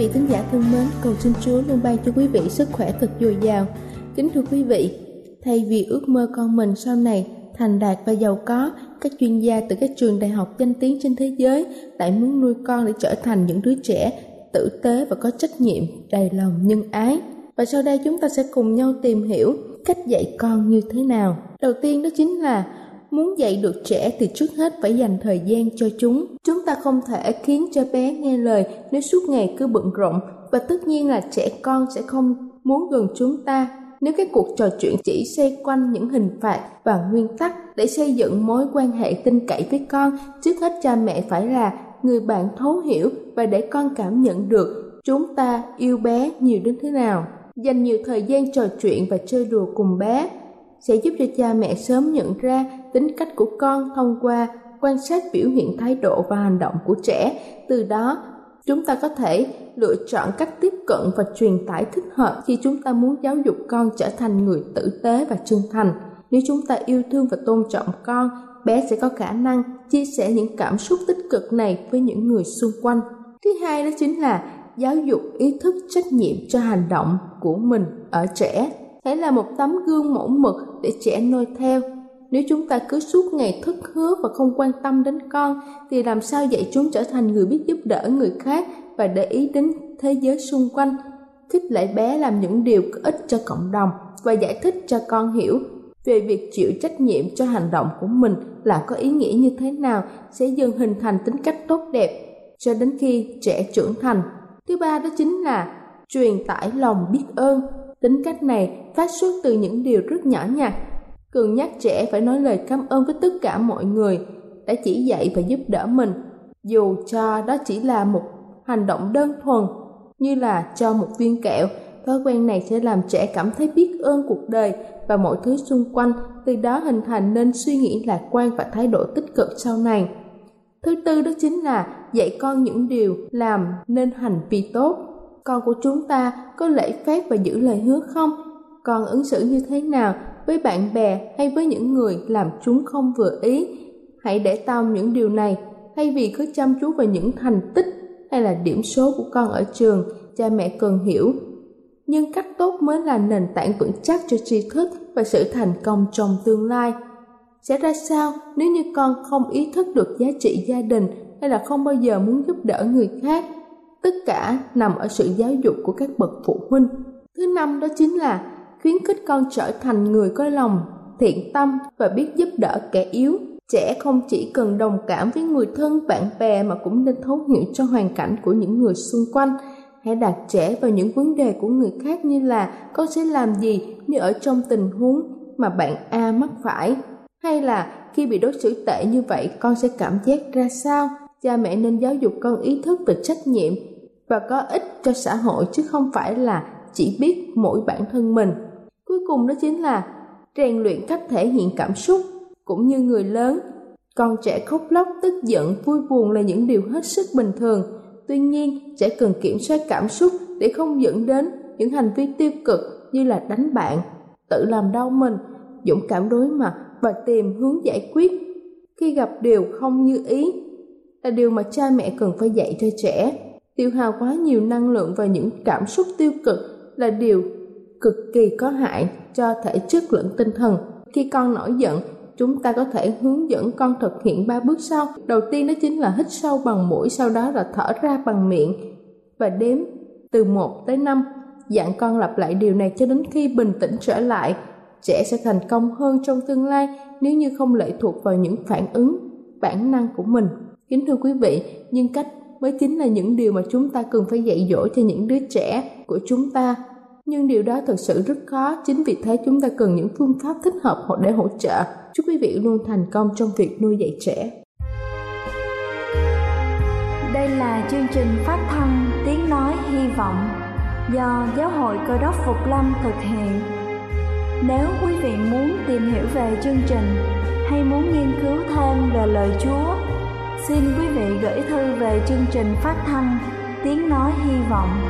Vị thính giả thương mến, cầu xin Chúa luôn ban cho quý vị sức khỏe thật dồi dào. Kính thưa quý vị, thay vì ước mơ con mình sau này thành đạt và giàu có, các chuyên gia từ các trường đại học danh tiếng trên thế giới lại muốn nuôi con để trở thành những đứa trẻ tử tế và có trách nhiệm, đầy lòng nhân ái. Và sau đây chúng ta sẽ cùng nhau tìm hiểu cách dạy con như thế nào. Đầu tiên đó chính là muốn dạy được trẻ thì trước hết phải dành thời gian cho chúng. Chúng ta không thể khiến cho bé nghe lời nếu suốt ngày cứ bận rộn. Và tất nhiên là trẻ con sẽ không muốn gần chúng ta. Nếu cái cuộc trò chuyện chỉ xoay quanh những hình phạt và nguyên tắc để xây dựng mối quan hệ tin cậy với con, trước hết cha mẹ phải là người bạn thấu hiểu và để con cảm nhận được chúng ta yêu bé nhiều đến thế nào. Dành nhiều thời gian trò chuyện và chơi đùa cùng bé sẽ giúp cho cha mẹ sớm nhận ra tính cách của con thông qua quan sát biểu hiện thái độ và hành động của trẻ. Từ đó, chúng ta có thể lựa chọn cách tiếp cận và truyền tải thích hợp khi chúng ta muốn giáo dục con trở thành người tử tế và chân thành. Nếu chúng ta yêu thương và tôn trọng con, bé sẽ có khả năng chia sẻ những cảm xúc tích cực này với những người xung quanh. Thứ hai đó chính là giáo dục ý thức trách nhiệm cho hành động của mình ở trẻ. Hãy là một tấm gương mẫu mực để trẻ noi theo nếu chúng ta cứ suốt ngày thất hứa và không quan tâm đến con, thì làm sao dạy chúng trở thành người biết giúp đỡ người khác và để ý đến thế giới xung quanh? Khích lệ bé làm những điều có ích cho cộng đồng và giải thích cho con hiểu về việc chịu trách nhiệm cho hành động của mình là có ý nghĩa như thế nào sẽ dần hình thành tính cách tốt đẹp cho đến khi trẻ trưởng thành. Thứ ba đó chính là truyền tải lòng biết ơn. Tính cách này phát xuất từ những điều rất nhỏ nhặt cường nhắc trẻ phải nói lời cảm ơn với tất cả mọi người, đã chỉ dạy và giúp đỡ mình. Dù cho đó chỉ là một hành động đơn thuần, như là cho một viên kẹo, thói quen này sẽ làm trẻ cảm thấy biết ơn cuộc đời và mọi thứ xung quanh. Từ đó hình thành nên suy nghĩ lạc quan và thái độ tích cực sau này. Thứ tư đó chính là dạy con những điều làm nên hành vi tốt. Con của chúng ta có lễ phép và giữ lời hứa không? Con ứng xử như thế nào? Với bạn bè hay với những người làm chúng không vừa ý. Hãy để tâm những điều này, thay vì cứ chăm chú vào những thành tích hay là điểm số của con ở trường, cha mẹ cần hiểu. Nhưng cách tốt mới là nền tảng vững chắc cho tri thức và sự thành công trong tương lai. Sẽ ra sao nếu như con không ý thức được giá trị gia đình hay là không bao giờ muốn giúp đỡ người khác? Tất cả nằm ở sự giáo dục của các bậc phụ huynh. Thứ năm đó chính là khuyến khích con trở thành người có lòng, thiện tâm và biết giúp đỡ kẻ yếu. Trẻ không chỉ cần đồng cảm với người thân, bạn bè mà cũng nên thấu hiểu cho hoàn cảnh của những người xung quanh. Hãy đặt trẻ vào những vấn đề của người khác như là con sẽ làm gì nếu ở trong tình huống mà bạn a mắc phải? Hay là khi bị đối xử tệ như vậy, con sẽ cảm giác ra sao? Cha mẹ nên giáo dục con ý thức về trách nhiệm và có ích cho xã hội chứ không phải là chỉ biết mỗi bản thân mình cuối cùng đó chính là rèn luyện cách thể hiện cảm xúc, cũng như người lớn. Con trẻ khóc lóc, tức giận, vui buồn là những điều hết sức bình thường. Tuy nhiên, trẻ cần kiểm soát cảm xúc để không dẫn đến những hành vi tiêu cực như là đánh bạn, tự làm đau mình, dũng cảm đối mặt và tìm hướng giải quyết. Khi gặp điều không như ý là điều mà cha mẹ cần phải dạy cho trẻ. Tiêu hao quá nhiều năng lượng và những cảm xúc tiêu cực là điều cực kỳ có hại cho thể chất lẫn tinh thần. Khi con nổi giận, chúng ta có thể hướng dẫn con thực hiện ba bước sau. Đầu tiên đó chính là hít sâu bằng mũi, sau đó là thở ra bằng miệng và đếm từ 1 tới 5 dặn con lặp lại điều này cho đến khi bình tĩnh trở lại. Trẻ sẽ thành công hơn trong tương lai nếu như không lệ thuộc vào những phản ứng, bản năng của mình. Kính thưa quý vị, nhưng cách mới chính là những điều mà chúng ta cần phải dạy dỗ cho những đứa trẻ của chúng ta nhưng điều đó thật sự rất khó. Chính vì thế chúng ta cần những phương pháp thích hợp để hỗ trợ. Chúc quý vị luôn thành công trong việc nuôi dạy trẻ. Đây là chương trình phát thanh tiếng nói hy vọng do giáo hội cơ đốc phục lâm thực hiện. Nếu quý vị muốn tìm hiểu về chương trình hay muốn nghiên cứu thêm về lời chúa, xin quý vị gửi thư về chương trình phát thanh tiếng nói hy vọng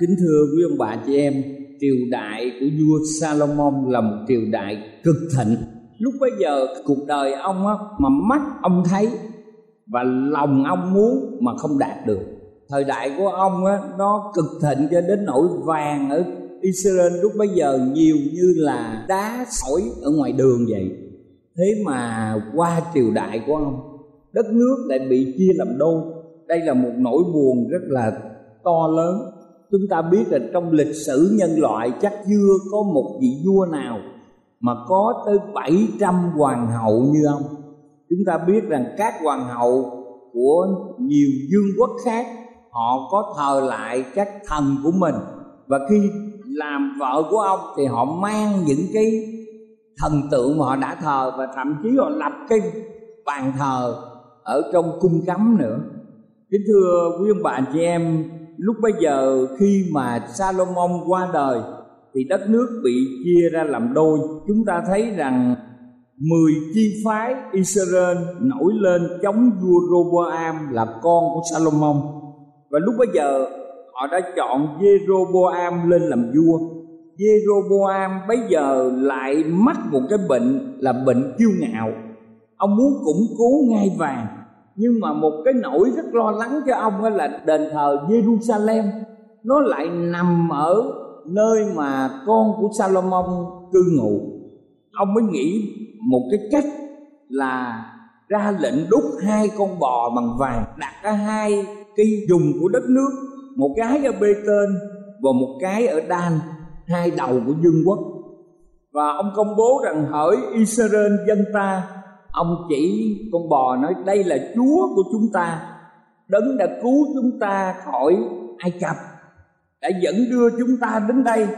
Kính thưa quý ông bà chị em, triều đại của vua Salomon là một triều đại cực thịnh. Lúc bấy giờ cuộc đời ông á, mà mắt ông thấy và lòng ông muốn mà không đạt được. Thời đại của ông á, nó cực thịnh cho đến nỗi vàng ở Israel lúc bấy giờ nhiều như là đá sỏi ở ngoài đường vậy. Thế mà qua triều đại của ông, đất nước lại bị chia làm đôi. Đây là một nỗi buồn rất là to lớn chúng ta biết là trong lịch sử nhân loại chắc chưa có một vị vua nào mà có tới 700 hoàng hậu như ông. Chúng ta biết rằng các hoàng hậu của nhiều vương quốc khác, họ có thờ lại các thần của mình. Và khi làm vợ của ông thì họ mang những cái thần tượng mà họ đã thờ và thậm chí họ lập cái bàn thờ ở trong cung cấm nữa. Kính thưa quý ông bà chị em lúc bây giờ khi mà Salomon qua đời, thì đất nước bị chia ra làm đôi. Chúng ta thấy rằng mười chi phái Israel nổi lên chống vua Roboam là con của Salomon. Và lúc bây giờ, họ đã chọn Jeroboam lên làm vua. Jeroboam bây giờ lại mắc một cái bệnh là bệnh kiêu ngạo. Ông muốn củng cố ngai vàng nhưng mà một cái nỗi rất lo lắng cho ông là đền thờ Jerusalem, nó lại nằm ở nơi mà con của Salomon cư ngụ. Ông mới nghĩ một cái cách là ra lệnh đúc hai con bò bằng vàng, đặt ở hai cái dùng của đất nước, một cái ở bê tên và một cái ở đan hai đầu của vương quốc. Và ông công bố rằng hỡi Israel dân ta ông chỉ con bò nói, đây là chúa của chúng ta đấng đã cứu chúng ta khỏi ai cập, đã dẫn đưa chúng ta đến đây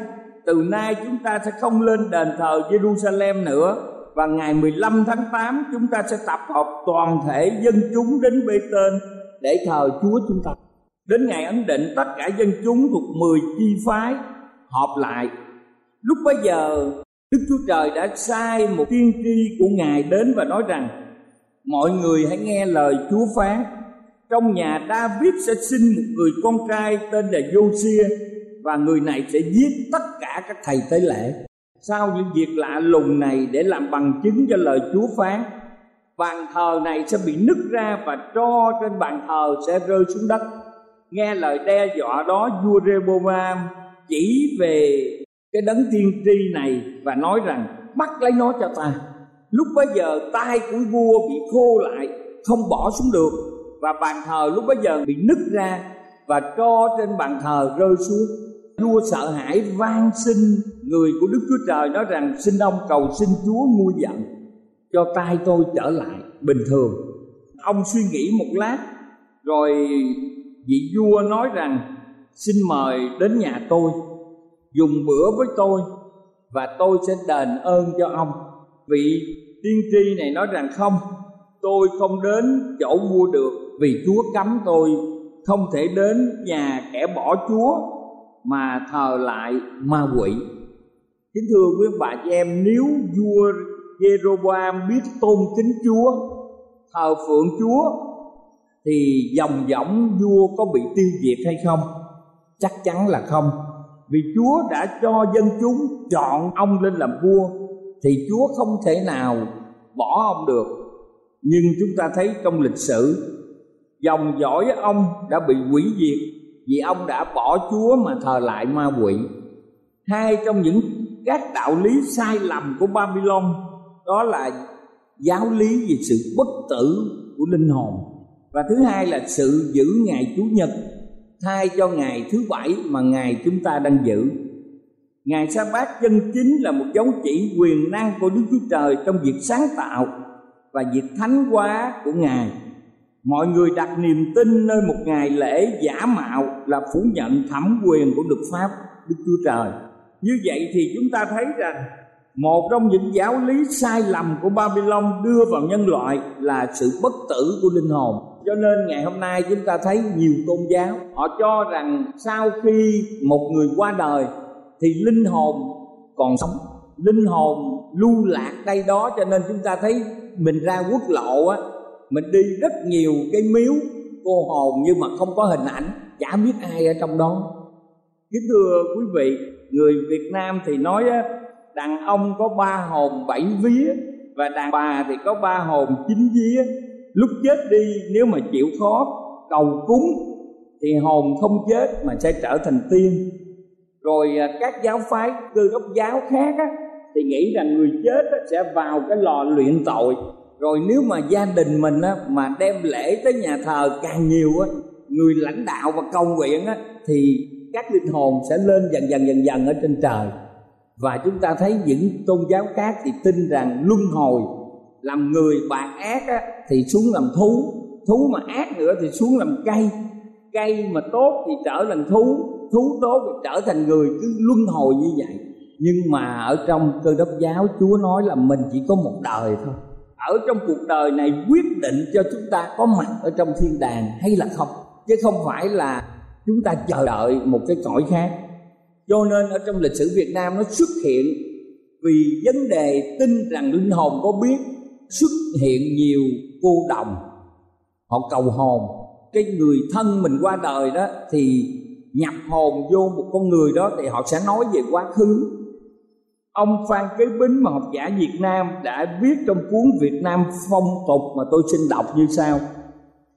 từ nay chúng ta sẽ không lên đền thờ Jerusalem nữa và ngày 15 tháng 8 chúng ta sẽ tập hợp toàn thể dân chúng đến bê tên để thờ Chúa chúng ta. Đến ngày ấn định, tất cả dân chúng thuộc 10 chi phái họp lại. Lúc bấy giờ Đức Chúa Trời đã sai một tiên tri của Ngài đến và nói rằng, Mọi người hãy nghe lời Chúa phán. Trong nhà David sẽ sinh một người con trai tên là Josia Và người này sẽ giết tất cả các thầy tế lễ. Sau những việc lạ lùng này để làm bằng chứng cho lời Chúa phán, Bàn thờ này sẽ bị nứt ra và tro trên bàn thờ sẽ rơi xuống đất. Nghe lời đe dọa đó, vua Rehoboam chỉ về cái đấng tiên tri này và nói rằng, bắt lấy nó cho ta. Lúc bấy giờ, tay của vua bị khô lại, không bỏ xuống được. Và bàn thờ lúc bấy giờ bị nứt ra và cho trên bàn thờ rơi xuống. Vua sợ hãi van xin, người của đức chúa trời nói rằng, xin ông cầu xin chúa nguôi giận cho tay tôi trở lại bình thường. Ông suy nghĩ một lát, rồi vị vua nói rằng, xin mời đến nhà tôi dùng bữa với tôi, và tôi sẽ đền ơn cho ông. Vị tiên tri này nói rằng không, tôi không đến chỗ mua được vì chúa cấm tôi không thể đến nhà kẻ bỏ chúa mà thờ lại ma quỷ. Kính thưa quý bà chị em, nếu vua Jeroboam biết tôn kính chúa, thờ phượng chúa, thì dòng dõng vua có bị tiêu diệt hay không? Chắc chắn là không vì chúa đã cho dân chúng chọn ông lên làm vua, thì chúa không thể nào bỏ ông được. Nhưng chúng ta thấy trong lịch sử, dòng dõi ông đã bị hủy diệt vì ông đã bỏ chúa mà thờ lại ma quỷ. Hai trong những các đạo lý sai lầm của babylon đó là giáo lý về sự bất tử của linh hồn. Và thứ hai là sự giữ ngày chủ nhật thay cho ngày thứ bảy mà ngày chúng ta đang giữ. Ngày sa bát chân chính là một dấu chỉ quyền năng của đức chúa trời trong việc sáng tạo và việc thánh hóa của ngài. Mọi người đặt niềm tin nơi một ngày lễ giả mạo là phủ nhận thẩm quyền của luật pháp đức chúa trời. Như vậy thì chúng ta thấy rằng, một trong những giáo lý sai lầm của babylon đưa vào nhân loại là sự bất tử của linh hồn cho nên ngày hôm nay chúng ta thấy nhiều tôn giáo họ cho rằng sau khi một người qua đời thì linh hồn còn sống linh hồn lưu lạc đây đó. Cho nên chúng ta thấy mình ra quốc lộ á mình đi rất nhiều cái miếu cô hồn nhưng mà không có hình ảnh chả biết ai ở trong đó. Kính thưa quý vị người việt nam thì nói á, đàn ông có ba hồn bảy vía và đàn bà thì có ba hồn chín vía lúc chết đi nếu mà chịu khó cầu cúng thì hồn không chết mà sẽ trở thành tiên. Rồi à, các giáo phái cơ đốc giáo khác á, thì nghĩ rằng người chết á, sẽ vào cái lò luyện tội. Rồi nếu mà gia đình mình á, mà đem lễ tới nhà thờ càng nhiều á, người lãnh đạo và cầu nguyện á, thì các linh hồn sẽ lên dần dần dần dần ở trên trời. Và chúng ta thấy những tôn giáo khác thì tin rằng luân hồi làm người bạc ác á, thì xuống làm thú. Thú mà ác nữa thì xuống làm cây cây mà tốt thì trở thành thú. Thú tốt thì trở thành người. Cứ luân hồi như vậy. Nhưng mà ở trong cơ đốc giáo chúa nói là mình chỉ có một đời thôi. Ở trong cuộc đời này quyết định cho chúng ta có mặt ở trong thiên đàng hay là không. Chứ không phải là chúng ta chờ đợi một cái cõi khác. Cho nên ở trong lịch sử Việt Nam nó xuất hiện vì vấn đề tin rằng linh hồn có biết xuất hiện nhiều cô đồng. Họ cầu hồn cái người thân mình qua đời đó thì nhập hồn vô một con người đó thì họ sẽ nói về quá khứ. Ông Phan Kế Bính mà học giả Việt Nam đã viết trong cuốn Việt Nam phong tục mà tôi xin đọc như sau.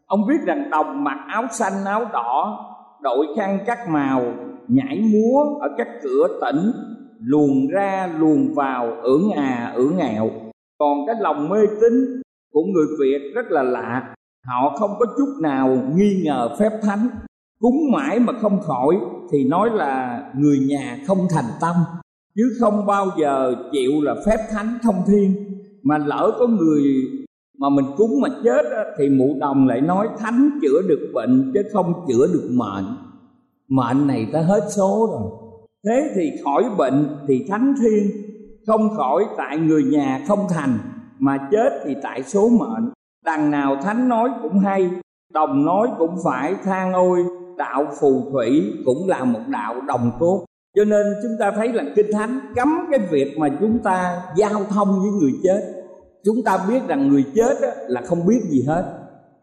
Ông viết rằng đồng mặc áo xanh áo đỏ, đội khăn các màu, nhảy múa ở các cửa tỉnh, luồn ra luồn vào, ưỡn à ưỡn ngạo còn cái lòng mê tín của người Việt rất là lạ, họ không có chút nào nghi ngờ phép thánh, cúng mãi mà không khỏi thì nói là người nhà không thành tâm. Chứ không bao giờ chịu là phép thánh thông thiên. Mà lỡ có người mà mình cúng mà chết thì mụ đồng lại nói thánh chữa được bệnh chứ không chữa được mệnh. Mệnh này ta hết số rồi. Thế thì khỏi bệnh thì thánh thiên không khỏi tại người nhà không thành, mà chết thì tại số mệnh. Đằng nào thánh nói cũng hay, đồng nói cũng phải than ôi, đạo phù thủy cũng là một đạo đồng cốt cho nên chúng ta thấy là kinh thánh cấm cái việc mà chúng ta giao thông với người chết. Chúng ta biết rằng người chết là không biết gì hết.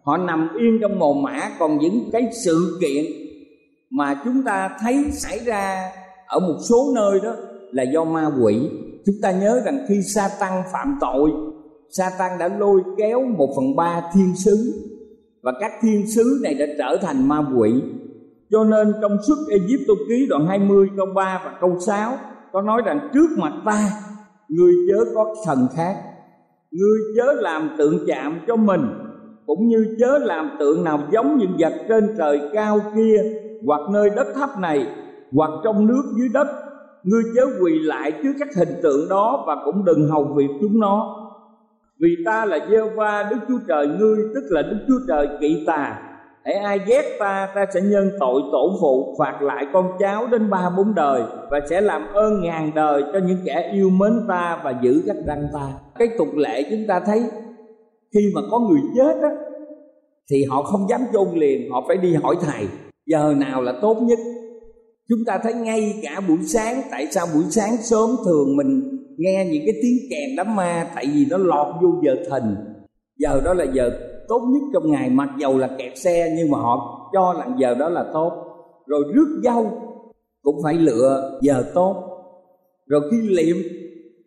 Họ nằm yên trong mồ mã còn những cái sự kiện mà chúng ta thấy xảy ra ở một số nơi đó là do ma quỷ chúng ta nhớ rằng khi sa tăng phạm tội sa tăng đã lôi kéo một phần ba thiên sứ và các thiên sứ này đã trở thành ma quỷ. Cho nên trong suốt Egypto ký đoạn 20 câu 3 và câu 6 có nói rằng trước mặt ta, người chớ có thần khác. Ngươi chớ làm tượng chạm cho mình, Cũng như chớ làm tượng nào giống những vật trên trời cao kia Hoặc nơi đất thấp này hoặc trong nước dưới đất ngươi chớ quỳ lại trước các hình tượng đó và cũng đừng hầu việc chúng nó. Vì ta là giê va đức chúa trời ngươi, tức là đức chúa trời kỵ tà hãy ai ghét ta ta sẽ nhân tội tổ phụ, phạt lại con cháu đến ba bốn đời và sẽ làm ơn ngàn đời cho những kẻ yêu mến ta và giữ các răng ta. Cái tục lệ chúng ta thấy, khi mà có người chết á, thì họ không dám chôn liền, họ phải đi hỏi thầy. Giờ nào là tốt nhất? Chúng ta thấy ngay cả buổi sáng tại sao buổi sáng sớm thường mình nghe những cái tiếng kèn đám ma? Tại vì nó lọt vô giờ thìn giờ đó là giờ tốt nhất trong ngày. Mặc dầu là kẹt xe nhưng mà họ cho là giờ đó là tốt. Rồi rước dâu cũng phải lựa giờ tốt. Rồi khi liệm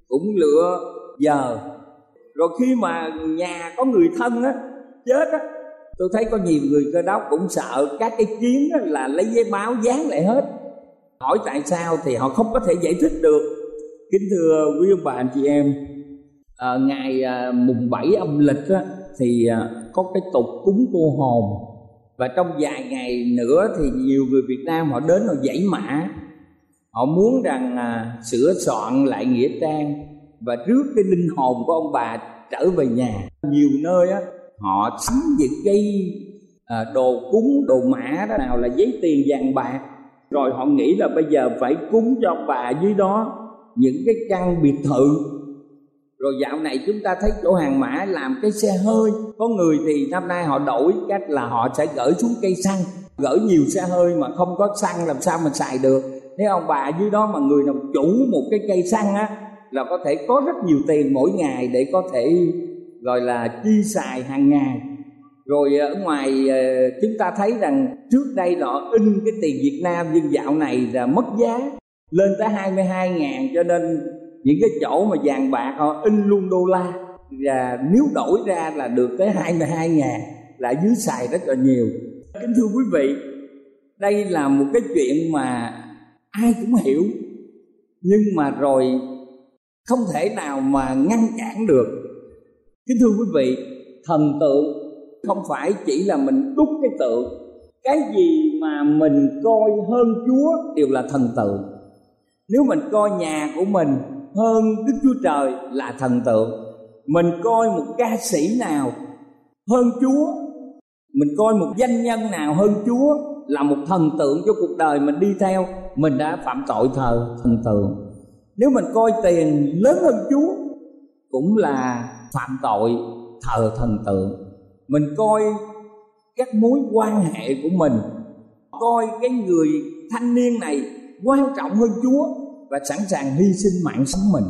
cũng lựa giờ. Rồi khi mà nhà có người thân á chết á tôi thấy có nhiều người cơ đốc cũng sợ các cái kiến á, là lấy giấy báo dán lại hết hỏi tại sao thì họ không có thể giải thích được. Kính thưa quý ông bà anh chị em à, ngày à, mùng 7 âm lịch á, thì à, có cái tục cúng cô hồn. Và trong vài ngày nữa thì nhiều người Việt Nam họ đến họ dãy mã. Họ muốn rằng à, sửa soạn lại nghĩa trang và trước cái linh hồn của ông bà trở về nhà. Nhiều nơi á họ sắm những cái à, đồ cúng đồ mã đó nào là giấy tiền vàng bạc rồi họ nghĩ là bây giờ phải cúng cho bà dưới đó những cái căn biệt thự. Rồi dạo này chúng ta thấy chỗ hàng mã làm cái xe hơi. Có người thì năm nay họ đổi cách là họ sẽ gửi xuống cây xăng, gửi nhiều xe hơi mà không có xăng làm sao mà xài được. Nếu ông bà dưới đó mà người nào chủ một cái cây xăng á, là có thể có rất nhiều tiền mỗi ngày để có thể, gọi là, chi xài hàng ngày rồi ờ, ở ngoài ờ, chúng ta thấy rằng trước đây họ in cái tiền Việt Nam nhưng dạo này là mất giá, lên tới 22 ngàn cho nên những cái chỗ mà vàng bạc họ in luôn đô la và nếu đổi ra là được tới 22 ngàn là dưới xài rất là nhiều. Kính thưa quý vị, đây là một cái chuyện mà ai cũng hiểu, nhưng mà rồi không thể nào mà ngăn cản được. Kính thưa quý vị, thần tượng không phải chỉ là mình đúc cái tượng cái gì mà mình coi hơn chúa đều là thần tượng nếu mình coi nhà của mình hơn đức chúa trời là thần tượng mình coi một ca sĩ nào hơn chúa, mình coi một danh nhân nào hơn chúa là một thần tượng cho cuộc đời mình đi theo, mình đã phạm tội thờ thần tượng. Nếu mình coi tiền lớn hơn chúa, cũng là phạm tội thờ thần tượng mình coi các mối quan hệ của mình, coi cái người thanh niên này quan trọng hơn chúa và sẵn sàng hy sinh mạng sống mình.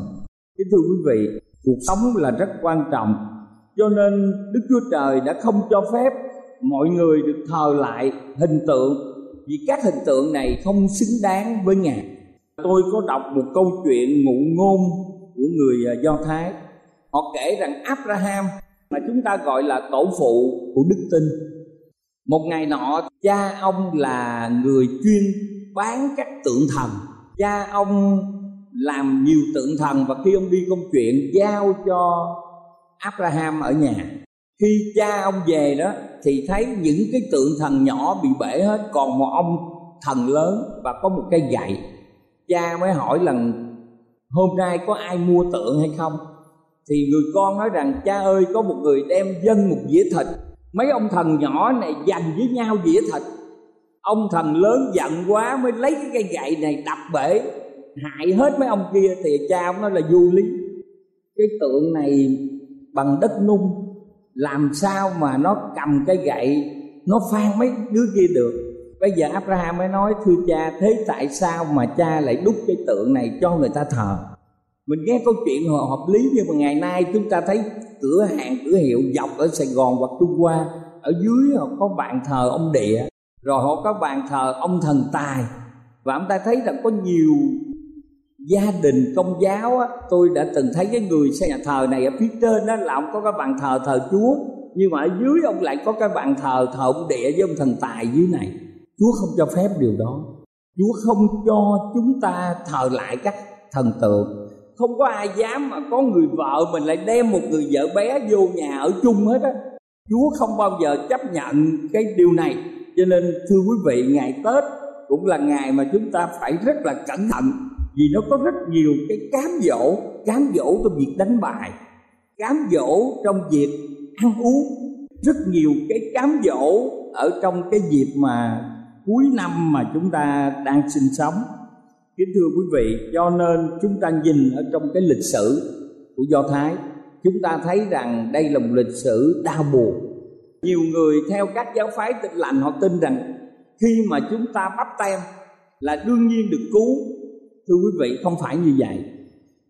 Kính thưa quý vị, cuộc sống là rất quan trọng, cho nên đức chúa trời đã không cho phép mọi người được thờ lại hình tượng, vì các hình tượng này không xứng đáng với ngài. Tôi có đọc một câu chuyện ngụ ngôn của người à, do thái. Họ kể rằng abraham mà chúng ta gọi là tổ phụ của đức tin. Một ngày nọ, cha ông là người chuyên bán các tượng thần. Cha ông làm nhiều tượng thần và khi ông đi công chuyện, giao cho Abraham ở nhà. Khi cha ông về đó, thì thấy những cái tượng thần nhỏ bị bể hết, còn một ông thần lớn và có một cây gậy. Cha mới hỏi lần hôm nay có ai mua tượng hay không? Thì người con nói rằng, cha ơi, có một người đem dân một dĩa thịt. Mấy ông thần nhỏ này giành với nhau dĩa thịt. Ông thần lớn giận quá mới lấy cái cây gậy này đập bể, hại hết mấy ông kia. Thì cha ông nói là vô lý. Cái tượng này bằng đất nung, làm sao mà nó cầm cái gậy, nó phan mấy đứa kia được? Bây giờ abraham mới nói, thưa cha, thế tại sao mà cha lại đúc cái tượng này cho người ta thờ? Mình nghe câu chuyện họ hợp lý nhưng mà ngày nay chúng ta thấy cửa hàng cửa hiệu dọc ở sài gòn hoặc trung hoa ở dưới họ có bàn thờ ông địa rồi họ có bàn thờ ông thần tài. Và ông ta thấy rằng có nhiều gia đình công giáo á, tôi đã từng thấy cái người xây nhà thờ này ở phía trên đó là ông có cái bàn thờ thờ chúa nhưng mà ở dưới ông lại có cái bàn thờ thờ ông địa với ông thần tài dưới này. Chúa không cho phép điều đó. Chúa không cho chúng ta thờ lại các thần tượng không có ai dám mà có người vợ mình lại đem một người vợ bé vô nhà ở chung hết á. Chúa không bao giờ chấp nhận cái điều này. Cho nên, thưa quý vị, ngày tết cũng là ngày mà chúng ta phải rất là cẩn thận, vì nó có rất nhiều cái cám dỗ cám dỗ trong việc đánh bài, cám dỗ trong việc ăn uống. Rất nhiều cái cám dỗ ở trong cái dịp mà cuối năm mà chúng ta đang sinh sống kính thưa quý vị cho nên chúng ta nhìn ở trong cái lịch sử của do thái, chúng ta thấy rằng đây là một lịch sử đau buồn nhiều người theo các giáo phái tịnh lành họ tin rằng khi mà chúng ta bắt tem là đương nhiên được cứu. Thưa quý vị, không phải như vậy.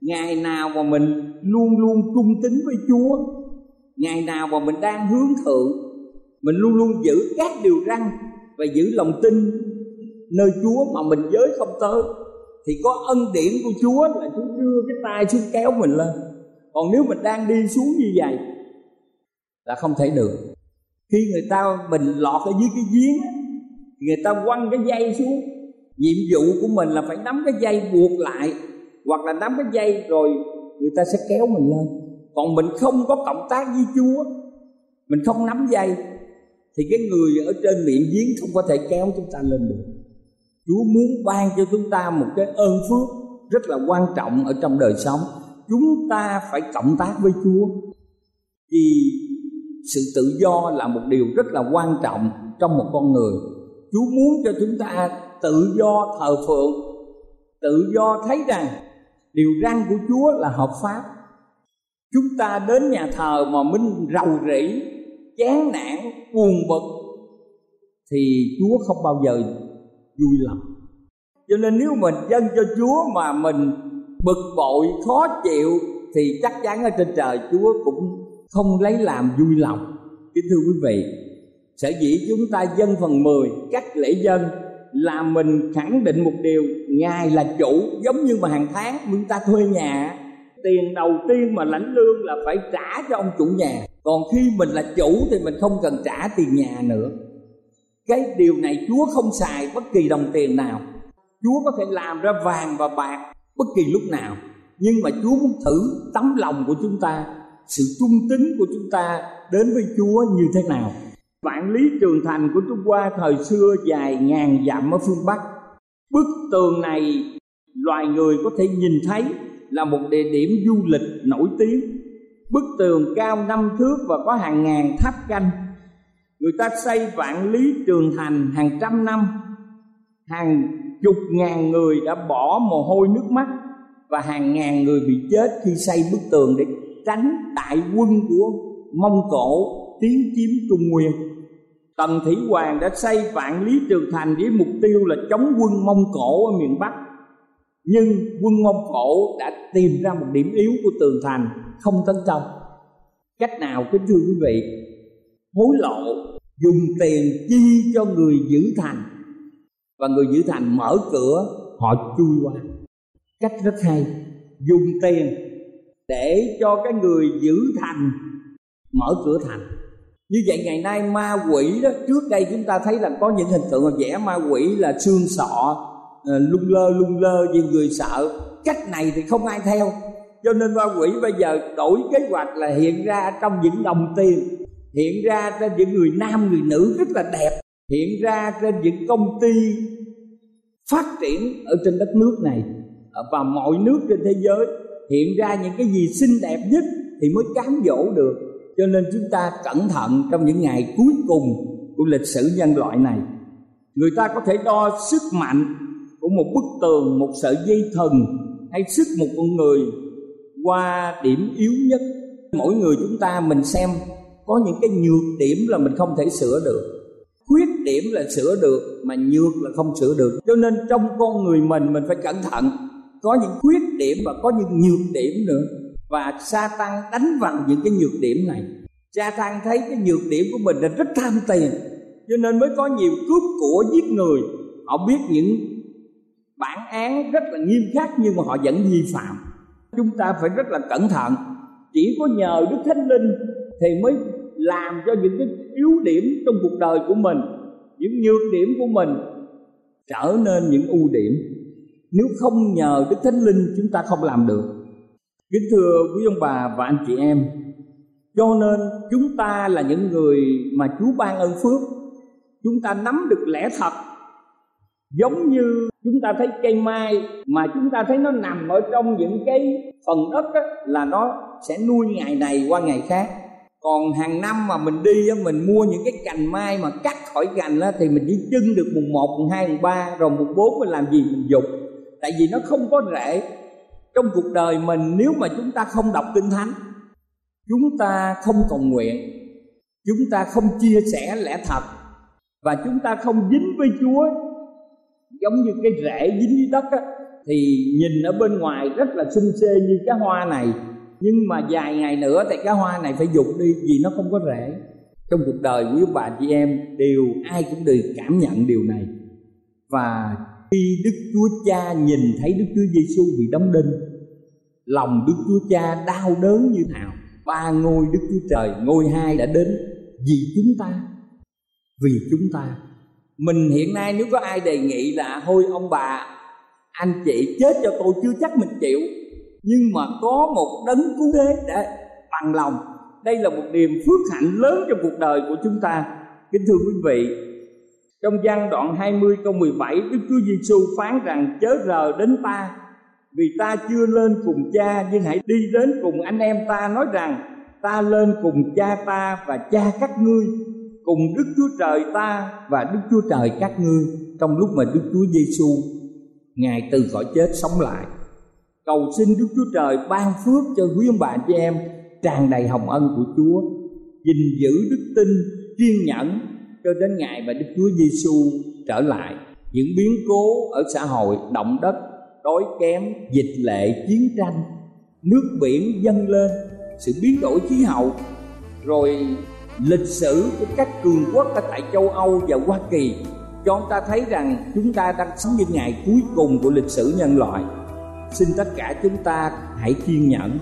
Ngày nào mà mình luôn luôn cung tín với chúa, ngày nào mà mình đang hướng thượng, mình luôn luôn giữ các điều răn và giữ lòng tin nơi chúa mà mình giới không tới thì có ân điển của chúa là chúa đưa cái tay xuống kéo mình lên. Còn nếu mình đang đi xuống như vậy là không thể được. Khi người ta mình lọt ở dưới cái giếng người ta quăng cái dây xuống. Nhiệm vụ của mình là phải nắm cái dây buộc lại, hoặc là nắm cái dây rồi người ta sẽ kéo mình lên. Còn mình không có cộng tác với chúa, mình không nắm dây, thì cái người ở trên miệng giếng không có thể kéo chúng ta lên được chúa muốn ban cho chúng ta một cái ơn phước rất là quan trọng ở trong đời sống. Chúng ta phải cộng tác với chúa. Vì sự tự do là một điều rất là quan trọng trong một con người. Chúa muốn cho chúng ta tự do thờ phượng, tự do thấy rằng điều răn của chúa là hợp pháp. Chúng ta đến nhà thờ mà minh rầu rĩ, chán nản buồn bực thì chúa không bao giờ vui lòng cho nên nếu mình dâng cho chúa mà mình bực bội, khó chịu, thì chắc chắn ở trên trời chúa cũng không lấy làm vui lòng. Kính thưa quý vị, sở dĩ chúng ta dân phần 10 cách lễ dân, là mình khẳng định một điều, ngài là chủ, giống như mà hàng tháng chúng ta thuê nhà, tiền đầu tiên mà lãnh lương là phải trả cho ông chủ nhà. Còn khi mình là chủ thì mình không cần trả tiền nhà nữa cái điều này chúa không xài bất kỳ đồng tiền nào. Chúa có thể làm ra vàng và bạc bất kỳ lúc nào. Nhưng mà chúa muốn thử tấm lòng của chúng ta, sự trung tín của chúng ta đến với chúa như thế nào. Vạn lý trường thành của trung hoa thời xưa dài ngàn dặm ở phương bắc. Bức tường này, loài người có thể nhìn thấy là một địa điểm du lịch nổi tiếng. Bức tường cao năm thước và có hàng ngàn tháp canh người ta xây vạn lý trường thành hàng trăm năm, hàng chục ngàn người đã bỏ mồ hôi nước mắt và hàng ngàn người bị chết khi xây bức tường để tránh đại quân của mông cổ tiến chiếm trung nguyên. Tần thủy hoàng đã xây vạn lý trường thành với mục tiêu là chống quân mông cổ ở miền bắc. Nhưng quân mông cổ đã tìm ra một điểm yếu của tường thành không tấn công. Cách nào kính thưa quý vị hối lộ, dùng tiền chi cho người giữ thành. Và người giữ thành mở cửa, họ chui qua. Cách rất hay, dùng tiền để cho cái người giữ thành mở cửa thành. Như vậy ngày nay ma quỷ đó, trước đây chúng ta thấy là có những hình tượng mà vẽ ma quỷ là xương sọ ờ, lung lơ lung lơ như người sợ. Cách này thì không ai theo. Cho nên ma quỷ bây giờ đổi kế hoạch là hiện ra trong những đồng tiền hiện ra trên những người nam, người nữ rất là đẹp. Hiện ra trên những công ty phát triển ở trên đất nước này và mọi nước trên thế giới. Hiện ra những cái gì xinh đẹp nhất thì mới cám dỗ được. Cho nên chúng ta cẩn thận trong những ngày cuối cùng của lịch sử nhân loại này. Người ta có thể đo sức mạnh của một bức tường, một sợi dây thần hay sức một con người qua điểm yếu nhất. Mỗi người chúng ta mình xem có những cái nhược điểm là mình không thể sửa được. Khuyết điểm là sửa được mà nhược là không sửa được. Cho nên trong con người mình mình phải cẩn thận. Có những khuyết điểm và có những nhược điểm nữa. Và sa tăng đánh vào những cái nhược điểm này. Sa tăng thấy cái nhược điểm của mình là rất tham tiền. Cho nên mới có nhiều cướp của giết người. Họ biết những bản án rất là nghiêm khắc nhưng mà họ vẫn vi phạm. Chúng ta phải rất là cẩn thận. Chỉ có nhờ đức thánh linh thì mới làm cho những cái yếu điểm trong cuộc đời của mình những nhược điểm của mình trở nên những ưu điểm. Nếu không nhờ đức thánh linh chúng ta không làm được. Kính thưa quý ông bà và anh chị em cho nên chúng ta là những người mà chúa ban ơn phước. Chúng ta nắm được lẽ thật. Giống như chúng ta thấy cây mai mà chúng ta thấy nó nằm ở trong những cái phần đất đó, là nó sẽ nuôi ngày này qua ngày khác còn hàng năm mà mình đi á, mình mua những cái cành mai mà cắt khỏi cành á, thì mình chỉ trưng được mùng 1, mùng 2, mùng 3 rồi mùng 4 mình làm gì mình dục tại vì nó không có rễ. Trong cuộc đời mình nếu mà chúng ta không đọc kinh thánh chúng ta không cầu nguyện chúng ta không chia sẻ lẽ thật và chúng ta không dính với chúa giống như cái rễ dính với đất á, thì nhìn ở bên ngoài rất là xung xê như cái hoa này nhưng mà vài ngày nữa thì cái hoa này phải dục đi vì nó không có rễ. Trong cuộc đời quý bà chị em, đều ai cũng đều cảm nhận điều này. Và khi Đức Chúa Cha nhìn thấy Đức Chúa Giêsu bị đóng đinh, lòng Đức Chúa Cha đau đớn như nào? Ba ngôi Đức Chúa Trời, ngôi hai đã đến vì chúng ta. Vì chúng ta. Mình hiện nay nếu có ai đề nghị là thôi ông bà, anh chị chết cho tôi, chưa chắc mình chịu nhưng mà có một đấng cứu thế để bằng lòng. Đây là một niềm phước hạnh lớn trong cuộc đời của chúng ta. Kính thưa quý vị, trong gian đoạn 20 câu 17 Đức Chúa Giêsu phán rằng, chớ rờ đến ta, vì ta chưa lên cùng cha, nhưng hãy đi đến cùng anh em ta nói rằng, ta lên cùng cha ta và cha các ngươi, cùng Đức Chúa Trời ta và Đức Chúa Trời các ngươi. Trong lúc mà Đức Chúa Giêsu ngài từ cõi chết sống lại cầu xin Đức Chúa Trời ban phước cho quý ông bà chị em tràn đầy hồng ân của Chúa, gìn giữ đức tin kiên nhẫn cho đến ngày mà Đức Chúa Giêsu trở lại. Những biến cố ở xã hội, động đất, đói kém, dịch lệ, chiến tranh, nước biển dâng lên, sự biến đổi khí hậu, rồi lịch sử của các cường quốc ở tại châu Âu và Hoa Kỳ, cho chúng ta thấy rằng chúng ta đang sống những ngày cuối cùng của lịch sử nhân loại xin tất cả chúng ta hãy kiên nhẫn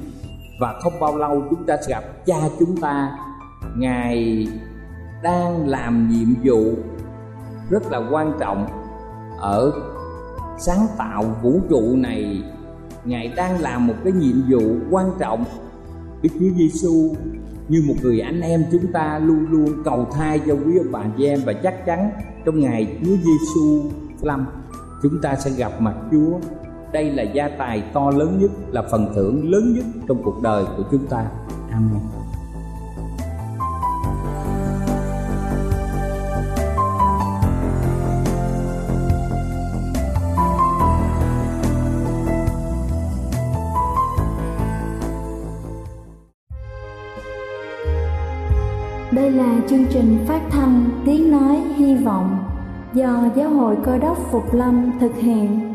và không bao lâu chúng ta sẽ gặp cha chúng ta. Ngài đang làm nhiệm vụ rất là quan trọng ở sáng tạo vũ trụ này. Ngài đang làm một cái nhiệm vụ quan trọng. Đức chúa giêsu như một người anh em chúng ta luôn luôn cầu thai cho quý ông bà chị em và chắc chắn trong ngày Chúa Giêsu lâm, chúng ta sẽ gặp mặt Chúa đây là gia tài to lớn nhất, là phần thưởng lớn nhất trong cuộc đời của chúng ta amen Đây là chương trình phát thanh Tiếng Nói Hy Vọng do Giáo hội Cơ đốc Phục Lâm thực hiện.